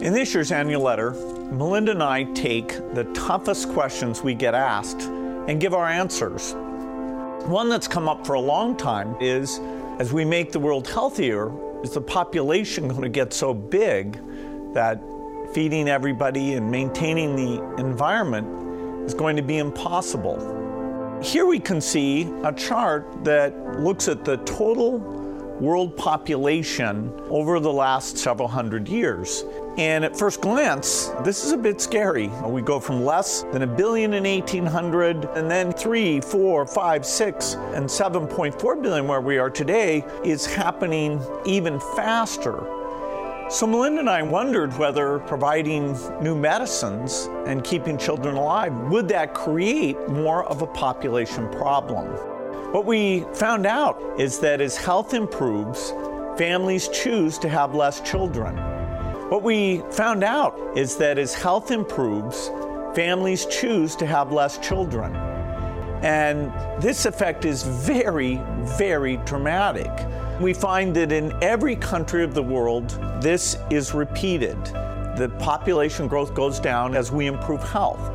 In this year's annual letter, Melinda and I take the toughest questions we get asked and give our answers. One that's come up for a long time is as we make the world healthier, is the population going to get so big that feeding everybody and maintaining the environment is going to be impossible? Here we can see a chart that looks at the total world population over the last several hundred years. And at first glance, this is a bit scary. We go from less than a billion in 1800, and then three, four, five, six, and 7.4 billion where we are today is happening even faster. So Melinda and I wondered whether providing new medicines and keeping children alive, would that create more of a population problem? What we found out is that as health improves, families choose to have less children. What we found out is that as health improves, families choose to have less children. And this effect is very, very dramatic. We find that in every country of the world, this is repeated. The population growth goes down as we improve health.